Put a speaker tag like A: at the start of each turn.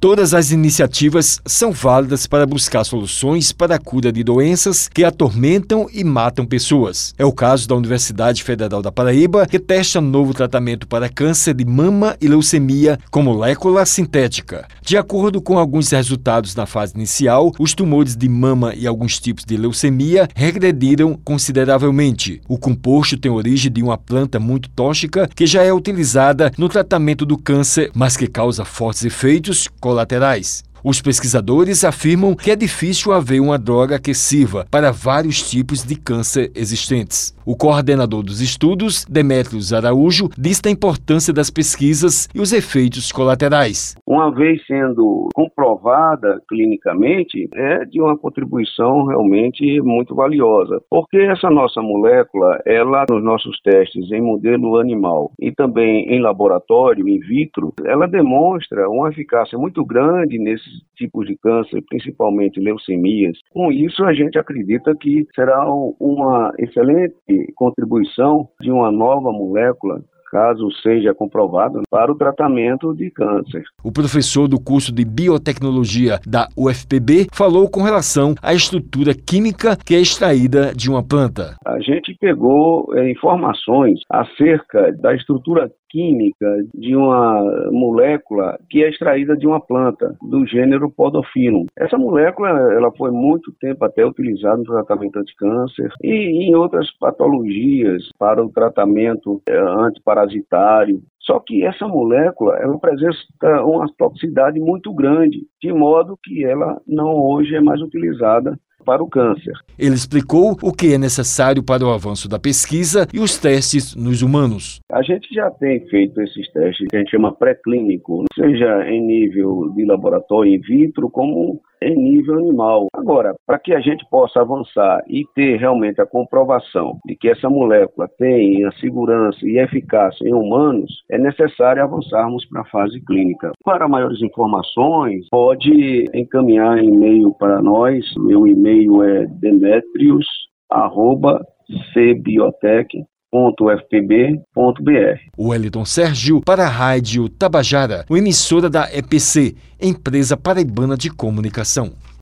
A: Todas as iniciativas são válidas para buscar soluções para a cura de doenças que atormentam e matam pessoas. É o caso da Universidade Federal da Paraíba, que testa novo tratamento para câncer de mama e leucemia com molécula sintética. De acordo com alguns resultados na fase inicial, os tumores de mama e alguns tipos de leucemia regrediram consideravelmente. O composto tem origem de uma planta muito tóxica que já é utilizada no tratamento do câncer, mas que causa fortes efeitos colaterais. Os pesquisadores afirmam que é difícil haver uma droga que sirva para vários tipos de câncer existentes. O coordenador dos estudos, Demetrios Araújo, diz da importância das pesquisas e os efeitos colaterais.
B: Uma vez sendo comprovada clinicamente, é de uma contribuição realmente muito valiosa, porque essa nossa molécula, ela nos nossos testes em modelo animal e também em laboratório, in vitro, ela demonstra uma eficácia muito grande nesses tipos de câncer, principalmente leucemias. Com isso, a gente acredita que será uma excelente contribuição de uma nova molécula caso seja comprovado, para o tratamento de câncer.
A: O professor do curso de biotecnologia da UFPB falou com relação à estrutura química que é extraída de uma planta.
B: A gente pegou é, informações acerca da estrutura química de uma molécula que é extraída de uma planta do gênero Podophyllum. Essa molécula ela foi muito tempo até utilizada no tratamento anticâncer e em outras patologias para o tratamento é, antiparasitário. Só que essa molécula ela apresenta uma toxicidade muito grande, de modo que ela não hoje é mais utilizada para o câncer.
A: Ele explicou o que é necessário para o avanço da pesquisa e os testes nos humanos.
B: A gente já tem feito esses testes que a gente chama pré-clínico, seja em nível de laboratório in vitro, como em nível animal. Agora, para que a gente possa avançar e ter realmente a comprovação de que essa molécula tem a segurança e eficácia em humanos, é necessário avançarmos para a fase clínica. Para maiores informações, pode encaminhar e-mail para nós. Meu e-mail é demetrios@cbiotech www.fpb.br.
A: Wellington Sérgio para a Rádio Tabajara, emissora da EPC, Empresa Paraibana de Comunicação.